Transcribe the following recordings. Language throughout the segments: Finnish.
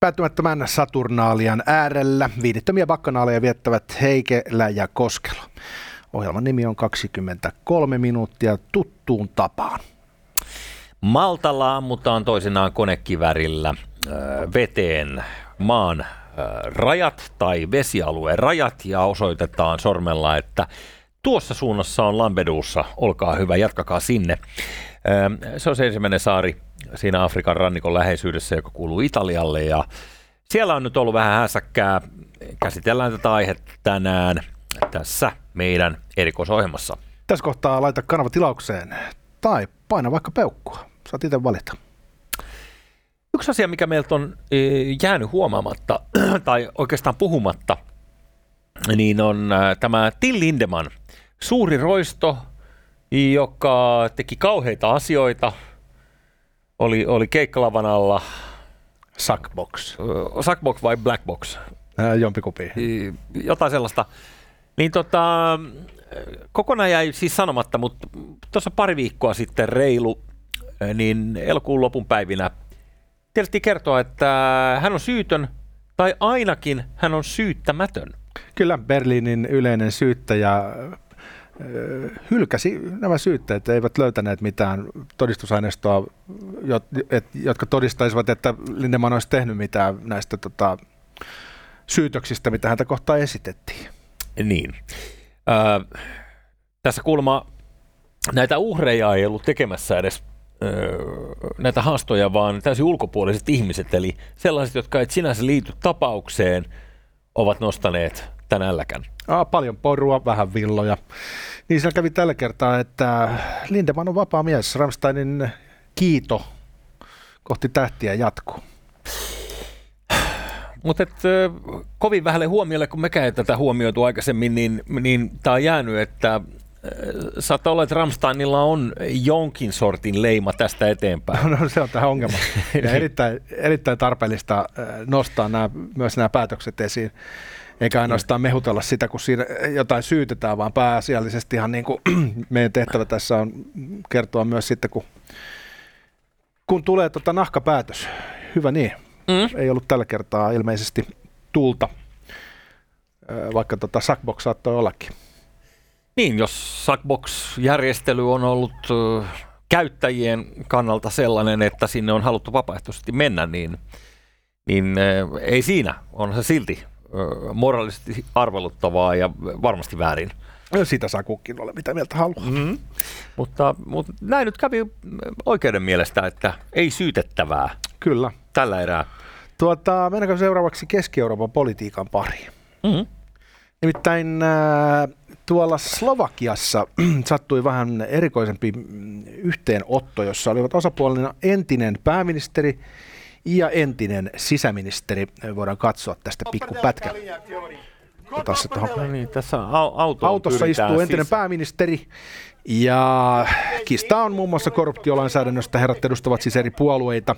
Päättymättömän Saturnaalian äärellä viidettömiä bakkanaaleja viettävät Heikelä ja Koskelo. Ohjelman nimi on 23 minuuttia tuttuun tapaan. Maltalla ammutaan toisinaan konekivärillä veteen maan rajat tai vesialueen rajat ja osoitetaan sormella, että tuossa suunnassa on Lampedusa, olkaa hyvä, jatkakaa sinne. Se on se ensimmäinen saari siinä Afrikan rannikon läheisyydessä, joka kuuluu Italialle ja siellä on nyt ollut vähän häsäkkää. Käsitellään tätä aihetta tänään tässä meidän erikoisohjelmassa. Tässä kohtaa laita kanava tilaukseen tai paina vaikka peukkua. Saat itse valita. Yksi asia, mikä meiltä on e, jäänyt huomaamatta tai oikeastaan puhumatta, niin on tämä Till Lindeman, suuri roisto, joka teki kauheita asioita, oli, oli keikkalavan alla. Sackbox. Sackbox vai Blackbox? Ää, jompikumpi. Jotain sellaista. Niin tota, kokonaan jäi siis sanomatta, mutta tuossa pari viikkoa sitten reilu, niin elokuun lopun päivinä tietysti kertoa, että hän on syytön, tai ainakin hän on syyttämätön. Kyllä, Berliinin yleinen syyttäjä hylkäsi nämä syytteet, eivät löytäneet mitään todistusaineistoa, jotka todistaisivat, että Lindemann olisi tehnyt mitään näistä tota, syytöksistä, mitä häntä kohtaan esitettiin. Niin. Äh, tässä kuulemma näitä uhreja ei ollut tekemässä edes näitä haastoja, vaan täysin ulkopuoliset ihmiset, eli sellaiset, jotka eivät sinänsä liity tapaukseen, ovat nostaneet tämän älläkän. Ah, paljon porua, vähän villoja. Niin siellä kävi tällä kertaa, että Lindemann on vapaa mies. Ramsteinin kiito kohti tähtiä jatkuu. Mutta kovin vähälle huomiolle, kun mekään ei tätä huomioitu aikaisemmin, niin, niin tämä on jäänyt, että saattaa olla, että Ramsteinilla on jonkin sortin leima tästä eteenpäin. No, se on tähän ongelma. Ja erittäin, erittäin tarpeellista nostaa nämä, myös nämä päätökset esiin. Eikä ainoastaan mehutella sitä, kun siinä jotain syytetään, vaan pääasiallisesti ihan niin kuin meidän tehtävä tässä on kertoa myös sitten, kun, kun tulee tota nahkapäätös. Hyvä niin. Mm. Ei ollut tällä kertaa ilmeisesti tulta, vaikka tota Sackbox saattoi ollakin. Niin, jos Sackbox-järjestely on ollut käyttäjien kannalta sellainen, että sinne on haluttu vapaaehtoisesti mennä, niin, niin ei siinä. On se silti moraalisesti arveluttavaa ja varmasti väärin. Sitä saa kukin olla mitä mieltä haluaa. Mm-hmm. Mutta, mutta näin nyt kävi oikeuden mielestä, että ei syytettävää. Kyllä. Tällä erää. Tuota, mennäänkö seuraavaksi Keski-Euroopan politiikan pariin? Mm-hmm. Nimittäin äh, tuolla Slovakiassa sattui vähän erikoisempi yhteenotto, jossa olivat osapuolena entinen pääministeri ja entinen sisäministeri. Voidaan katsoa tästä pikku pätkä. Se no niin, tässä auto Autossa istuu entinen siis. pääministeri ja kista on muun muassa korruptiolainsäädännöstä. Herrat edustavat siis eri puolueita.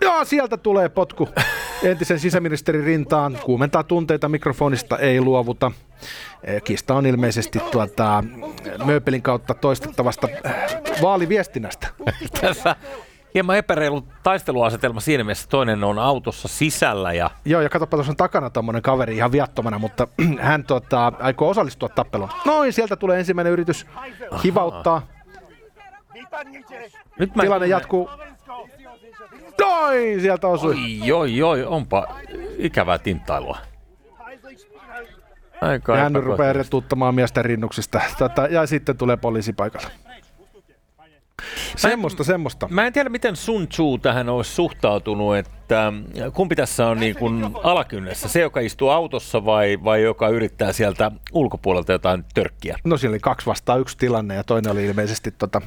Ja sieltä tulee potku entisen sisäministerin rintaan. Kuumentaa tunteita mikrofonista, ei luovuta. Kista on ilmeisesti tuota, Mööpelin kautta toistettavasta vaaliviestinnästä. Tässä hieman epäreilu taisteluasetelma siinä mielessä. Toinen on autossa sisällä. Ja... Joo, ja katsoppa, tuossa on takana tuommoinen kaveri ihan viattomana, mutta hän tuota, aikoo osallistua tappeluun. Noin, sieltä tulee ensimmäinen yritys hivauttaa. Nyt mä Tilanne jatkuu. Noin, sieltä osui. Oi, joi, onpa ikävää tintailua. Aika ja hän rupeaa retuuttamaan miesten rinnuksista. Tätä, ja sitten tulee poliisi paikalle. Semmosta, semmoista. Mä en tiedä, miten Sun Tzu tähän olisi suhtautunut, että kumpi tässä on niin kuin alakynnessä, se joka istuu autossa vai, vai joka yrittää sieltä ulkopuolelta jotain törkkiä? No siellä oli kaksi vastaan yksi tilanne ja toinen oli ilmeisesti tota,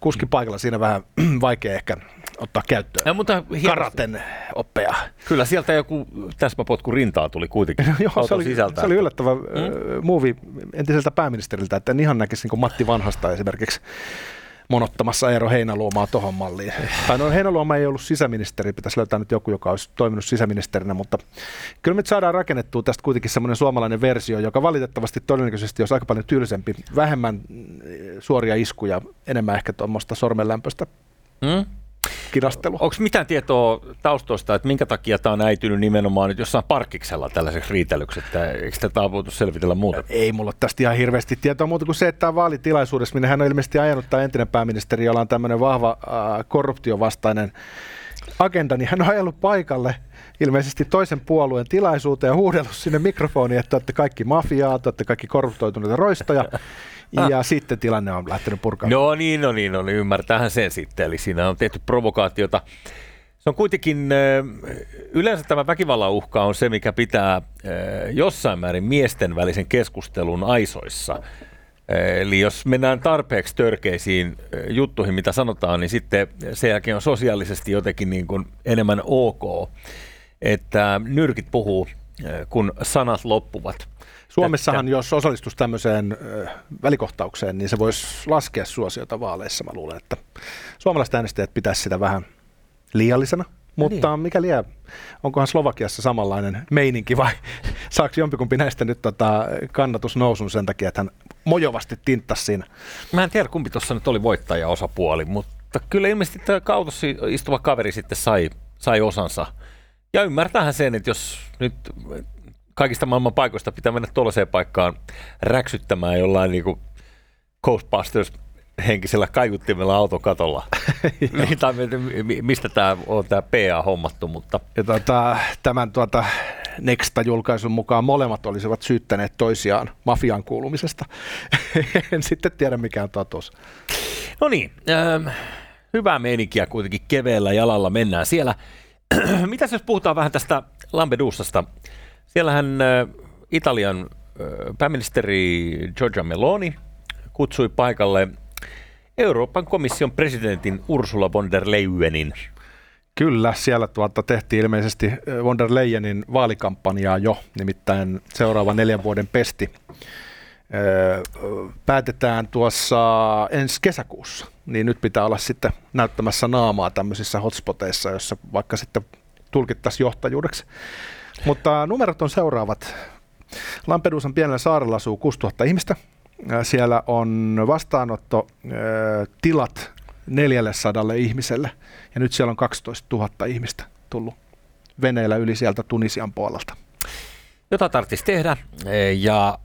kuskin paikalla siinä vähän vaikea ehkä ottaa käyttöön. Ja, mutta hienosti. Karaten oppeja. Kyllä sieltä joku täsmäpotku rintaa tuli kuitenkin Joo, se oli, sisältä. se oli yllättävä mm? uh, movie entiseltä pääministeriltä, että en ihan näkisi niin kuin Matti Vanhasta esimerkiksi monottamassa Eero Heinaluomaa tuohon malliin. Tai no Heinaluoma ei ollut sisäministeri, pitäisi löytää nyt joku, joka olisi toiminut sisäministerinä, mutta kyllä me saadaan rakennettua tästä kuitenkin semmoinen suomalainen versio, joka valitettavasti todennäköisesti olisi aika paljon tylsempi, vähemmän suoria iskuja, enemmän ehkä tuommoista sormenlämpöistä. Mm. Kinastelu. Onko mitään tietoa taustoista, että minkä takia tämä on äitynyt nimenomaan nyt jossain parkiksella tällaiseksi riitelyksi, että eikö tätä ole voitu selvitellä muuta? Ei mulla tästä ihan hirveästi tietoa muuta kuin se, että tämä vaalitilaisuudessa, minne hän on ilmeisesti ajanut tämä entinen pääministeri, jolla on tämmöinen vahva äh, korruptiovastainen agenda, niin hän on ajellut paikalle ilmeisesti toisen puolueen tilaisuuteen ja huudellut sinne mikrofoniin, että olette kaikki mafiaa, olette kaikki korruptoituneita roistoja. Ja sitten tilanne on lähtenyt purkamaan. No niin, no niin, no niin, ymmärtäähän sen sitten. Eli siinä on tehty provokaatiota. Se on kuitenkin, yleensä tämä väkivallan uhka on se, mikä pitää jossain määrin miesten välisen keskustelun aisoissa. Eli jos mennään tarpeeksi törkeisiin juttuihin, mitä sanotaan, niin sitten sen jälkeen on sosiaalisesti jotenkin niin kuin enemmän ok, että nyrkit puhuu, kun sanat loppuvat. Suomessahan, jos osallistuisi tämmöiseen välikohtaukseen, niin se voisi laskea suosiota vaaleissa. Mä luulen, että suomalaiset äänestäjät pitäisi sitä vähän liiallisena. Mutta niin. mikä liian, onkohan Slovakiassa samanlainen meininki vai saako jompikumpi näistä nyt tota kannatus nousun sen takia, että hän mojovasti tinttasi siinä? Mä en tiedä kumpi tuossa nyt oli voittaja osapuoli, mutta kyllä ilmeisesti tämä kautossa istuva kaveri sitten sai, sai osansa. Ja ymmärtäähän sen, että jos nyt kaikista maailman paikoista pitää mennä tuollaiseen paikkaan räksyttämään jollain niin kuin Ghostbusters henkisellä kaiuttimella autokatolla. niin, tai mistä tämä on tämä PA hommattu, mutta... Ja tuota, tämän tuota, Nexta-julkaisun mukaan molemmat olisivat syyttäneet toisiaan mafian kuulumisesta. en sitten tiedä mikä on totuus. No niin, äh, hyvää meininkiä kuitenkin keveellä jalalla mennään siellä. Mitä jos puhutaan vähän tästä Lampedusasta? Siellähän Italian pääministeri Giorgia Meloni kutsui paikalle Euroopan komission presidentin Ursula von der Leyenin. Kyllä, siellä tuota tehtiin ilmeisesti von der Leyenin vaalikampanjaa jo, nimittäin seuraava neljän vuoden pesti päätetään tuossa ensi kesäkuussa, niin nyt pitää olla sitten näyttämässä naamaa tämmöisissä hotspoteissa, jossa vaikka sitten tulkittaisiin johtajuudeksi. Mutta numerot on seuraavat. Lampedusan pienellä saarella asuu 6000 ihmistä. Siellä on vastaanotto tilat 400 ihmiselle ja nyt siellä on 12 000 ihmistä tullut veneellä yli sieltä Tunisian puolelta. Jota tarvitsisi tehdä ja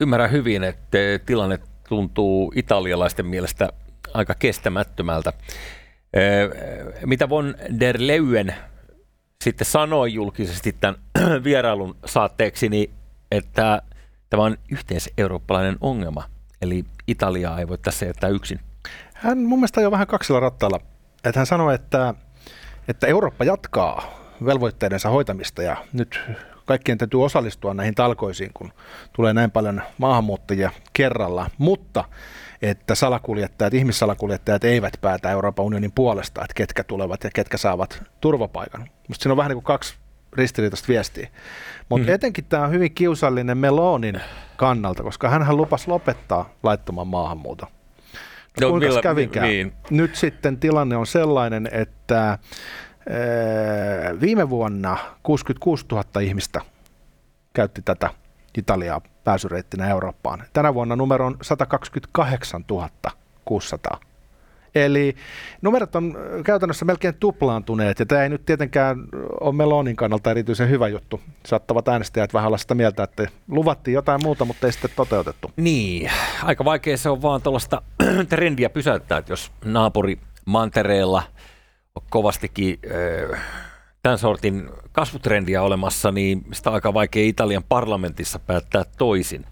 ymmärrän hyvin, että tilanne tuntuu italialaisten mielestä aika kestämättömältä. Mitä von der Leyen sitten sanoi julkisesti tämän vierailun saatteeksi, niin että tämä on yhteiseurooppalainen ongelma, eli Italiaa ei voi tässä jättää yksin. Hän mun mielestä jo vähän kaksilla rattailla. Että hän sanoi, että, että Eurooppa jatkaa velvoitteidensa hoitamista ja nyt kaikkien täytyy osallistua näihin talkoisiin, kun tulee näin paljon maahanmuuttajia kerralla, mutta että salakuljettajat, ihmissalakuljettajat eivät päätä Euroopan unionin puolesta, että ketkä tulevat ja ketkä saavat turvapaikan. Musta siinä on vähän niin kuin kaksi ristiriitaista viestiä. Mutta mm-hmm. etenkin tämä on hyvin kiusallinen Melonin kannalta, koska hän lupasi lopettaa laittoman maahanmuuton. No, no kuinka millä, kävikään? Niin. Nyt sitten tilanne on sellainen, että viime vuonna 66 000 ihmistä käytti tätä Italiaa pääsyreittinä Eurooppaan. Tänä vuonna numero on 128 600. Eli numerot on käytännössä melkein tuplaantuneet, ja tämä ei nyt tietenkään ole Melonin kannalta erityisen hyvä juttu. Saattavat äänestäjät vähän olla sitä mieltä, että luvattiin jotain muuta, mutta ei sitten toteutettu. Niin, aika vaikea se on vaan tuollaista trendiä pysäyttää, että jos naapuri mantereella kovastikin tämän sortin kasvutrendiä olemassa, niin sitä on aika vaikea Italian parlamentissa päättää toisin.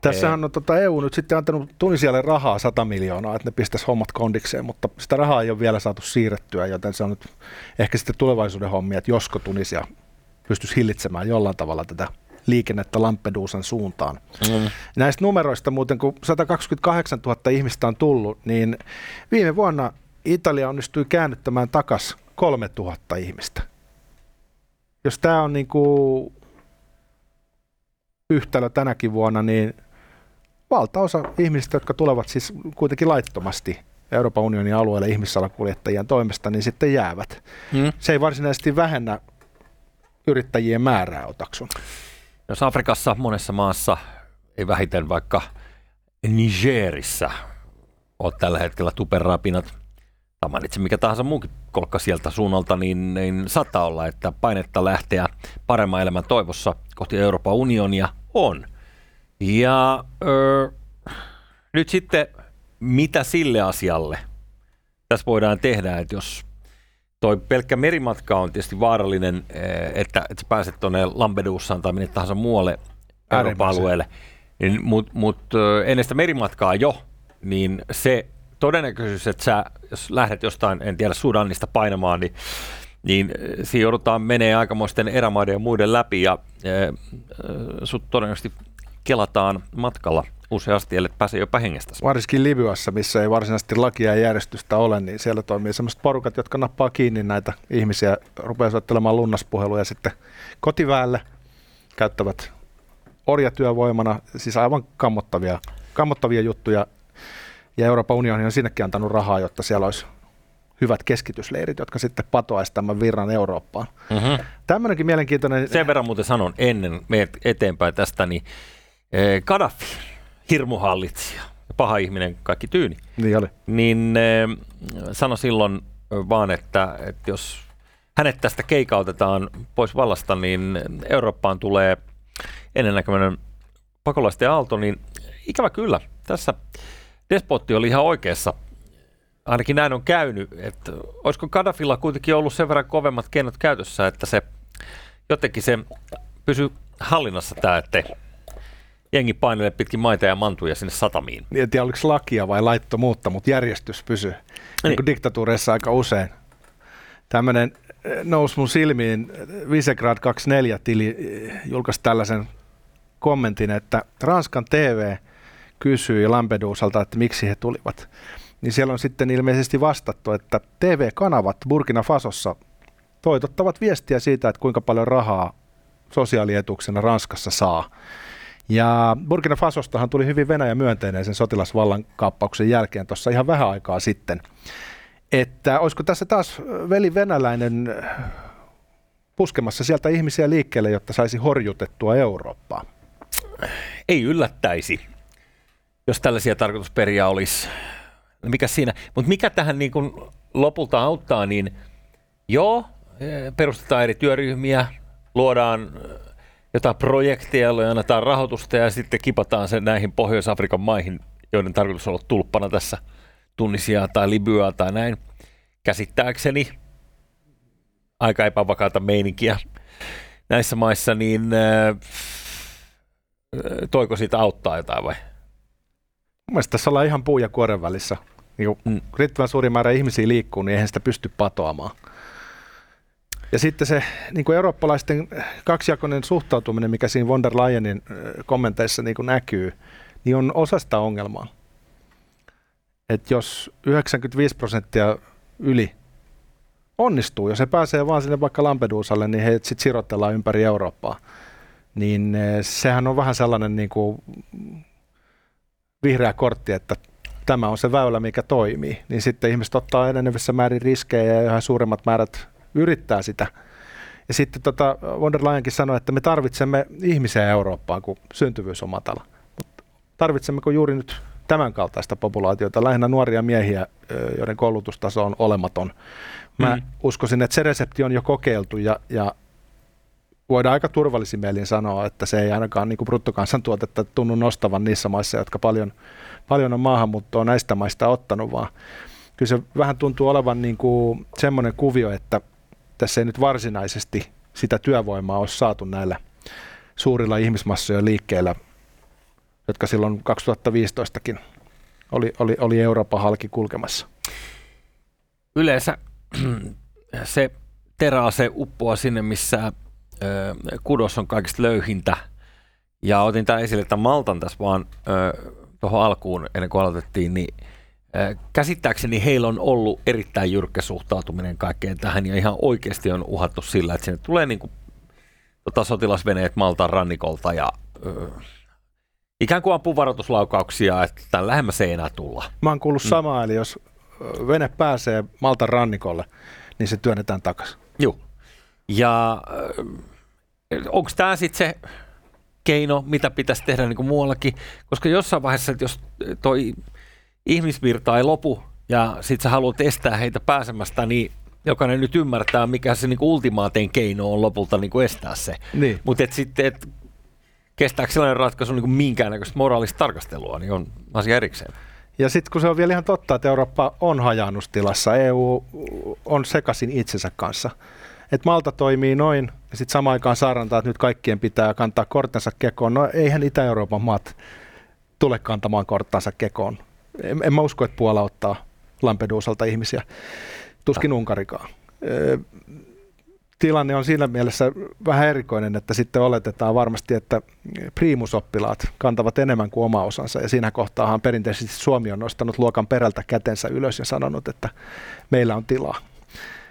Tässä on tota EU nyt sitten antanut Tunisialle rahaa 100 miljoonaa, että ne pistäisi hommat kondikseen, mutta sitä rahaa ei ole vielä saatu siirrettyä, joten se on nyt ehkä sitten tulevaisuuden hommia, että josko Tunisia pystyisi hillitsemään jollain tavalla tätä liikennettä Lampedusan suuntaan. Mm. Näistä numeroista muuten, kun 128 000 ihmistä on tullut, niin viime vuonna Italia onnistui käännyttämään takas 3000 ihmistä jos tämä on niinku yhtälö tänäkin vuonna, niin valtaosa ihmisistä, jotka tulevat siis kuitenkin laittomasti Euroopan unionin alueelle ihmissalakuljettajien toimesta, niin sitten jäävät. Hmm. Se ei varsinaisesti vähennä yrittäjien määrää, otaksun. Jos Afrikassa monessa maassa, ei vähiten vaikka Nigerissä, on tällä hetkellä tuperapinat tai mainitse mikä tahansa muukin kolkka sieltä suunnalta, niin, niin saattaa olla, että painetta lähteä paremman elämän toivossa kohti Euroopan unionia on. Ja ö, nyt sitten, mitä sille asialle tässä voidaan tehdä, että jos toi pelkkä merimatka on tietysti vaarallinen, että, että sä pääset tuonne Lampedusaan tai minne tahansa muualle Euroopan alueelle, niin, mutta mut, ennen sitä merimatkaa jo, niin se todennäköisyys, että sä, jos lähdet jostain, en tiedä, Sudanista painamaan, niin, niin siinä joudutaan menee aikamoisten erämaiden ja muiden läpi ja äh, sut todennäköisesti kelataan matkalla useasti, että pääsee jopa hengestä. Varsinkin Libyassa, missä ei varsinaisesti lakia ja järjestystä ole, niin siellä toimii sellaiset porukat, jotka nappaa kiinni näitä ihmisiä, rupeaa soittelemaan lunnaspuheluja sitten kotiväelle, käyttävät orjatyövoimana, siis aivan kammottavia, kammottavia juttuja. Ja Euroopan unioni on sinnekin antanut rahaa, jotta siellä olisi hyvät keskitysleirit, jotka sitten patoaisivat tämän virran Eurooppaan. Mm-hmm. Tämmöinenkin mielenkiintoinen... Sen verran muuten sanon ennen eteenpäin tästä, niin eh, Gaddafi, hirmuhallitsija, paha ihminen, kaikki tyyni, niin, oli. niin eh, sano silloin vaan, että, että jos hänet tästä keikautetaan pois vallasta, niin Eurooppaan tulee ennennäköinen pakolaisten aalto, niin ikävä kyllä, tässä despotti oli ihan oikeassa. Ainakin näin on käynyt, että olisiko Gaddafilla kuitenkin ollut sen verran kovemmat keinot käytössä, että se jotenkin se pysyy hallinnassa tämä, että jengi painelee pitkin maita ja mantuja sinne satamiin. Niin, en tiedä, oliko lakia vai laittomuutta, mutta järjestys pysyy. Niin. niin kuin diktatuureissa aika usein. Tämmöinen eh, nousi mun silmiin, Visegrad 24-tili eh, julkaisi tällaisen kommentin, että Ranskan TV kysyi Lampedusalta, että miksi he tulivat. Niin siellä on sitten ilmeisesti vastattu, että TV-kanavat Burkina Fasossa toitottavat viestiä siitä, että kuinka paljon rahaa sosiaalietuuksena Ranskassa saa. Ja Burkina Fasostahan tuli hyvin Venäjä myönteinen sen sotilasvallan kaappauksen jälkeen tuossa ihan vähän aikaa sitten. Että olisiko tässä taas veli venäläinen puskemassa sieltä ihmisiä liikkeelle, jotta saisi horjutettua Eurooppaa? Ei yllättäisi, jos tällaisia tarkoitusperiä olisi. Mikä siinä? Mutta mikä tähän niin kun lopulta auttaa, niin joo, perustetaan eri työryhmiä, luodaan jotain projekteja, joille annetaan rahoitusta ja sitten kipataan se näihin Pohjois-Afrikan maihin, joiden tarkoitus on olla tulppana tässä Tunisia tai Libyaa tai näin. Käsittääkseni aika epävakaata meininkiä näissä maissa, niin äh, toiko siitä auttaa jotain vai? Mielestäni tässä ollaan ihan puu ja kuoren välissä. Niin mm. riittävän suuri määrä ihmisiä liikkuu, niin eihän sitä pysty patoamaan. Ja sitten se niin kuin eurooppalaisten kaksijakoinen suhtautuminen, mikä siinä von der Leyenin kommenteissa niin kuin näkyy, niin on osa sitä ongelmaa. Että jos 95 prosenttia yli onnistuu, jos se pääsee vaan sinne vaikka Lampedusalle, niin he sitten sirotellaan ympäri Eurooppaa. Niin sehän on vähän sellainen niin kuin vihreä kortti, että tämä on se väylä, mikä toimii. Niin sitten ihmiset ottaa enenevissä määrin riskejä ja yhä suuremmat määrät yrittää sitä. Ja sitten tota, von der Leyenkin sanoi, että me tarvitsemme ihmisiä Eurooppaan, kun syntyvyys on matala. Mutta tarvitsemmeko juuri nyt tämän kaltaista populaatiota, lähinnä nuoria miehiä, joiden koulutustaso on olematon. Mä mm. uskoisin, että se resepti on jo kokeiltu ja, ja voidaan aika turvallisin mielin sanoa, että se ei ainakaan niin kuin bruttokansantuotetta tunnu nostavan niissä maissa, jotka paljon, paljon on maahanmuuttoa näistä maista ottanut, vaan kyllä se vähän tuntuu olevan niin kuin semmoinen kuvio, että tässä ei nyt varsinaisesti sitä työvoimaa ole saatu näillä suurilla ihmismassojen liikkeillä, jotka silloin 2015kin oli, oli, oli Euroopan halki kulkemassa. Yleensä se se uppoaa sinne, missä kudos on kaikista löyhintä. Ja otin tämän esille tämän Maltan tässä vaan tuohon alkuun, ennen kuin aloitettiin, niin Käsittääkseni heillä on ollut erittäin jyrkkä suhtautuminen kaikkeen tähän ja ihan oikeasti on uhattu sillä, että sinne tulee niin kuin, tota, sotilasveneet Maltan rannikolta ja ö, ikään kuin ampuu varoituslaukauksia, että tämän lähemmäs ei enää tulla. Mä oon kuullut mm. samaa, eli jos vene pääsee Maltan rannikolle, niin se työnnetään takaisin. Joo. Ja onko tämä sitten se keino, mitä pitäisi tehdä niin kuin muuallakin? Koska jossain vaiheessa, että jos toi ihmisvirta ei lopu ja sit sä haluat estää heitä pääsemästä, niin jokainen nyt ymmärtää, mikä se niinku ultimaatein keino on lopulta niinku estää se. Niin. Mutta sitten, et, kestääkö sellainen ratkaisu niinku minkäännäköistä moraalista tarkastelua, niin on asia erikseen. Ja sitten kun se on vielä ihan totta, että Eurooppa on hajannustilassa, EU on sekaisin itsensä kanssa. Että Malta toimii noin, ja sitten samaan aikaan saarantaa, että nyt kaikkien pitää kantaa kortensa kekoon. No eihän Itä-Euroopan maat tule kantamaan korttansa kekoon. En, en mä usko, että Puola ottaa Lampedusalta ihmisiä. Tuskin Unkarikaan. Tilanne on siinä mielessä vähän erikoinen, että sitten oletetaan varmasti, että primusoppilaat kantavat enemmän kuin oma osansa. Ja siinä kohtaahan perinteisesti Suomi on nostanut luokan perältä kätensä ylös ja sanonut, että meillä on tilaa.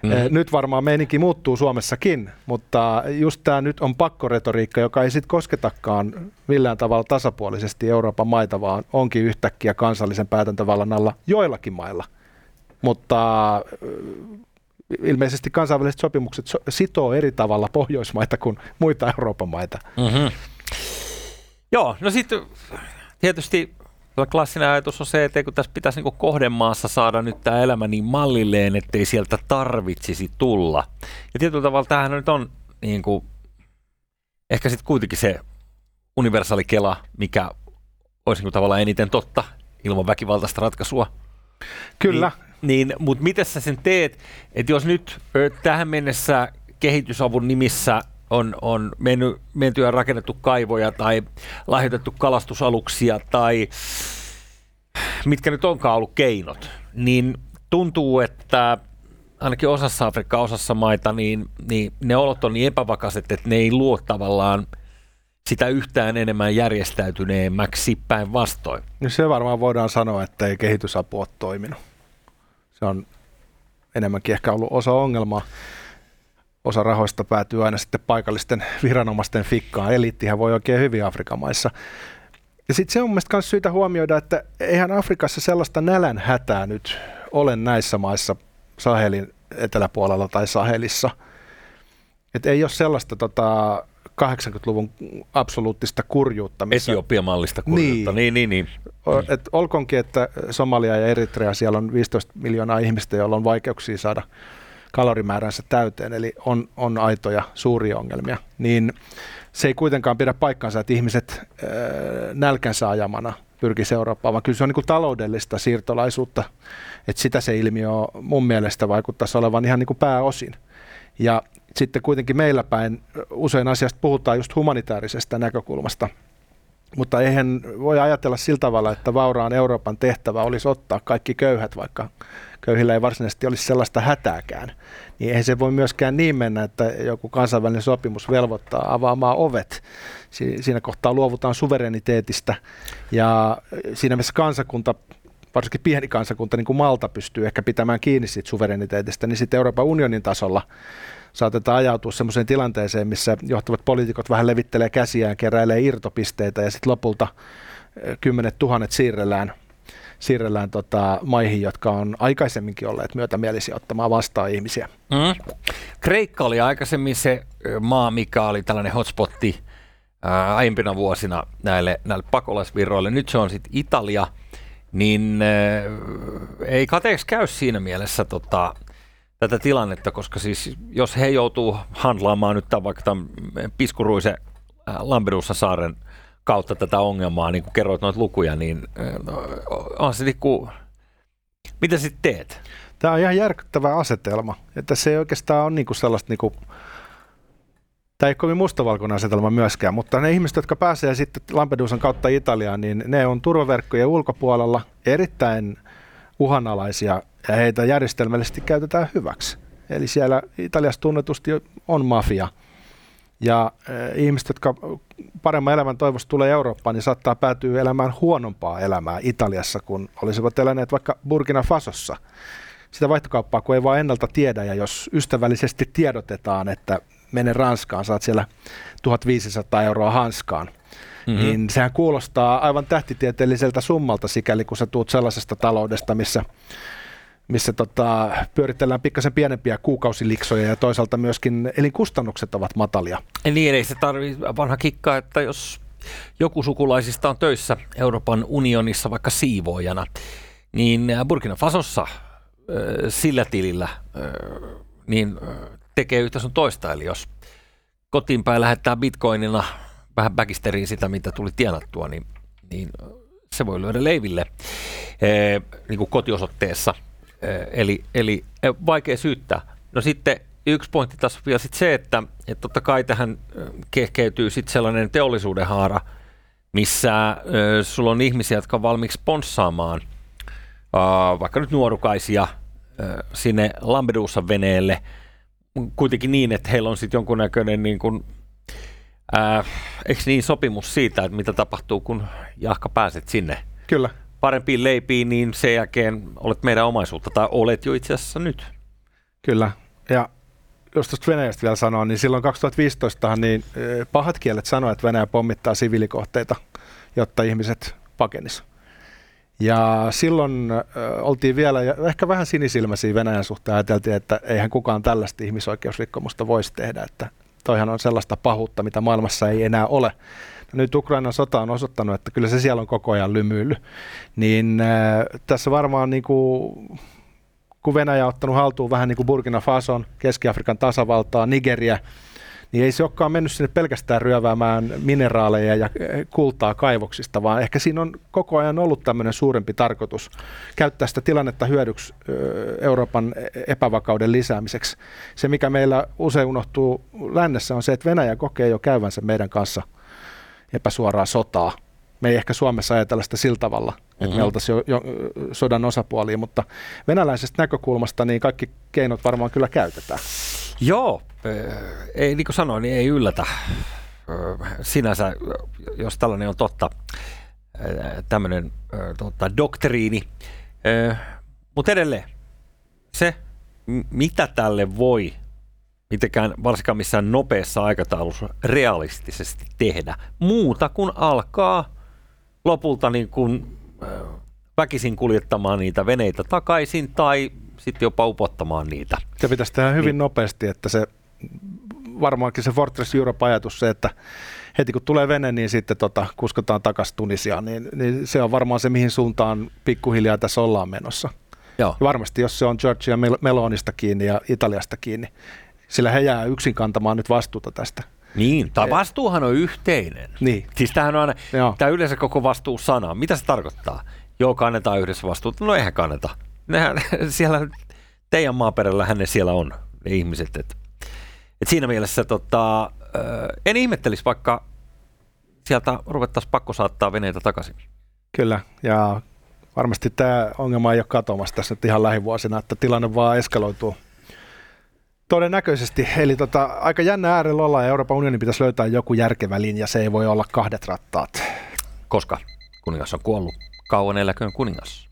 Mm. Nyt varmaan meininki muuttuu Suomessakin, mutta just tämä nyt on pakkoretoriikka, joka ei sitten kosketakaan millään tavalla tasapuolisesti Euroopan maita, vaan onkin yhtäkkiä kansallisen päätäntävallan alla joillakin mailla. Mutta ilmeisesti kansainväliset sopimukset sitoo eri tavalla Pohjoismaita kuin muita Euroopan maita. Mm-hmm. Joo, no sitten tietysti klassinen ajatus on se, että kun tässä pitäisi niin kohdemaassa saada nyt tämä elämä niin mallilleen, ettei sieltä tarvitsisi tulla. Ja tietyllä tavalla tämähän nyt on niin kuin, ehkä sitten kuitenkin se universaali kela, mikä olisi niin tavallaan eniten totta ilman väkivaltaista ratkaisua. Kyllä. Niin, niin mutta miten sä sen teet, että jos nyt tähän mennessä kehitysavun nimissä on, on mennyt, menty ja rakennettu kaivoja tai lahjoitettu kalastusaluksia tai mitkä nyt onkaan ollut keinot, niin tuntuu, että ainakin osassa Afrikkaa, osassa maita, niin, niin ne olot on niin epävakaiset, että ne ei luo tavallaan sitä yhtään enemmän järjestäytyneemmäksi päinvastoin. No se varmaan voidaan sanoa, että ei kehitysapu ole toiminut. Se on enemmänkin ehkä ollut osa ongelmaa osa rahoista päätyy aina sitten paikallisten viranomaisten fikkaan. Eliittihän voi oikein hyvin Afrikan maissa. Ja sitten se on mielestäni myös syytä huomioida, että eihän Afrikassa sellaista nälän hätää nyt ole näissä maissa Sahelin eteläpuolella tai Sahelissa. Et ei ole sellaista tota, 80-luvun absoluuttista kurjuutta. Missä... Etiopia-mallista kurjuutta, niin, niin, niin. niin. Et olkoonkin, että Somalia ja Eritrea, siellä on 15 miljoonaa ihmistä, joilla on vaikeuksia saada kalorimääränsä täyteen, eli on, on aitoja suuria ongelmia, niin se ei kuitenkaan pidä paikkansa, että ihmiset äh, nälkänsä ajamana pyrkisi Eurooppaan, vaan kyllä se on niin taloudellista siirtolaisuutta, että sitä se ilmiö mun mielestä vaikuttaisi olevan ihan niin pääosin. Ja sitten kuitenkin meillä päin usein asiasta puhutaan just humanitaarisesta näkökulmasta, mutta eihän voi ajatella sillä tavalla, että vauraan Euroopan tehtävä olisi ottaa kaikki köyhät, vaikka köyhillä ei varsinaisesti olisi sellaista hätääkään, niin eihän se voi myöskään niin mennä, että joku kansainvälinen sopimus velvoittaa avaamaan ovet. Siinä kohtaa luovutaan suvereniteetista ja siinä mielessä kansakunta varsinkin pieni kansakunta, niin kuin Malta pystyy ehkä pitämään kiinni siitä suvereniteetista, niin sitten Euroopan unionin tasolla saatetaan ajautua sellaiseen tilanteeseen, missä johtavat poliitikot vähän levittelee käsiään, keräilee irtopisteitä ja sitten lopulta kymmenet tuhannet siirrellään siirrellään tota, maihin, jotka on aikaisemminkin olleet myötämielisiä ottamaan vastaan ihmisiä. Mm. Kreikka oli aikaisemmin se maa, mikä oli tällainen hotspotti aiempina vuosina näille, näille pakolaisvirroille. Nyt se on sitten Italia, niin ää, ei kateeksi käy siinä mielessä tota, tätä tilannetta, koska siis jos he joutuu handlaamaan nyt tämän, vaikka tämän piskuruisen Lampedusa saaren – kautta tätä ongelmaa, niin kun kerroit noita lukuja, niin on se niin kuin, mitä sitten teet? Tämä on ihan järkyttävä asetelma, että se ei oikeastaan ole niin kuin sellaista niin kuin, Tämä ei ole kovin mustavalkoinen asetelma myöskään, mutta ne ihmiset, jotka pääsee sitten Lampedusan kautta Italiaan, niin ne on turvaverkkojen ulkopuolella erittäin uhanalaisia ja heitä järjestelmällisesti käytetään hyväksi. Eli siellä Italiassa tunnetusti on mafia – ja äh, ihmiset, jotka paremman elämän toivosta tulee Eurooppaan, niin saattaa päätyä elämään huonompaa elämää Italiassa, kun olisivat eläneet vaikka Burkina Fasossa. Sitä vaihtokauppaa, kun ei vaan ennalta tiedä, ja jos ystävällisesti tiedotetaan, että mene Ranskaan, saat siellä 1500 euroa hanskaan, mm-hmm. niin sehän kuulostaa aivan tähtitieteelliseltä summalta, sikäli kun sä tuut sellaisesta taloudesta, missä missä tota, pyöritellään pikkasen pienempiä kuukausiliksoja ja toisaalta myöskin elinkustannukset ovat matalia. Niin, ei se tarvitse vanha kikka, että jos joku sukulaisista on töissä Euroopan unionissa vaikka siivoojana, niin Burkina Fasossa sillä tilillä niin tekee yhtä sun toista. Eli jos kotiin päin lähettää bitcoinina vähän väkisteriin sitä, mitä tuli tienattua, niin, niin se voi lyödä leiville niin kuin kotiosoitteessa. Eli, eli vaikea syyttää. No sitten yksi pointti tässä vielä sit se, että, että totta kai tähän kehkeytyy sitten sellainen teollisuuden haara, missä äh, sulla on ihmisiä, jotka on valmiiksi sponssaamaan äh, vaikka nyt nuorukaisia äh, sinne Lampedusan veneelle, kuitenkin niin, että heillä on sitten jonkunnäköinen niin kuin, äh, eikö niin sopimus siitä, että mitä tapahtuu, kun Jahka pääset sinne. Kyllä. Parempiin leipiin, niin sen jälkeen olet meidän omaisuutta, tai olet jo itse asiassa nyt. Kyllä, ja jos tuosta Venäjästä vielä sanoo, niin silloin 2015 niin pahat kielet sanoivat, että Venäjä pommittaa siviilikohteita, jotta ihmiset pakenis. Ja silloin äh, oltiin vielä ehkä vähän sinisilmäisiä Venäjän suhteen. Ajateltiin, että eihän kukaan tällaista ihmisoikeusrikkomusta voisi tehdä, että toihan on sellaista pahuutta, mitä maailmassa ei enää ole. Nyt Ukrainan sota on osoittanut, että kyllä se siellä on koko ajan lymyily. Niin äh, tässä varmaan niin kuin kun Venäjä on ottanut haltuun vähän niin kuin Burkina Fason, Keski-Afrikan tasavaltaa, Nigeria, niin ei se olekaan mennyt sinne pelkästään ryöväämään mineraaleja ja eh, kultaa kaivoksista, vaan ehkä siinä on koko ajan ollut tämmöinen suurempi tarkoitus käyttää sitä tilannetta hyödyksi Euroopan epävakauden lisäämiseksi. Se, mikä meillä usein unohtuu lännessä, on se, että Venäjä kokee jo käyvänsä meidän kanssa epäsuoraa sotaa – me ei ehkä Suomessa ajatella sitä sillä tavalla, että mm-hmm. me oltaisiin jo, jo sodan osapuolia, mutta venäläisestä näkökulmasta niin kaikki keinot varmaan kyllä käytetään. Joo, ei, niin kuin sanoin, niin ei yllätä sinänsä, jos tällainen on totta, tämmöinen tota, doktriini. Mutta edelleen, se, mitä tälle voi mitenkään varsinkaan missään nopeassa aikataulussa realistisesti tehdä, muuta kuin alkaa lopulta niin kuin, väkisin kuljettamaan niitä veneitä takaisin tai sitten jopa upottamaan niitä. Se pitäisi tehdä hyvin niin. nopeasti, että se varmaankin se Fortress Europe-ajatus se, että heti kun tulee vene, niin sitten tota, kuskataan takaisin Tunisiaan, niin, niin se on varmaan se, mihin suuntaan pikkuhiljaa tässä ollaan menossa. Joo. Ja varmasti jos se on Georgia Melonista kiinni ja Italiasta kiinni, sillä he jää yksin kantamaan nyt vastuuta tästä. Niin, tai vastuuhan on yhteinen. Niin. Siis tämähän on aina, tämä yleensä koko vastuu-sana. Mitä se tarkoittaa? Joo, kannetaan yhdessä vastuuta. No eihän kanneta. Nehän, siellä teidän maaperällä ne siellä on, ne ihmiset. Et, et siinä mielessä tota, en ihmettelisi, vaikka sieltä ruvettaisiin pakko saattaa veneitä takaisin. Kyllä, ja varmasti tämä ongelma ei ole katoamassa tässä nyt ihan lähivuosina, että tilanne vaan eskaloituu. Todennäköisesti. Eli tota, aika jännä äärellä ollaan ja Euroopan unionin pitäisi löytää joku järkevä linja. Se ei voi olla kahdet rattaat. Koska kuningas on kuollut. Kauan eläköön kuningas.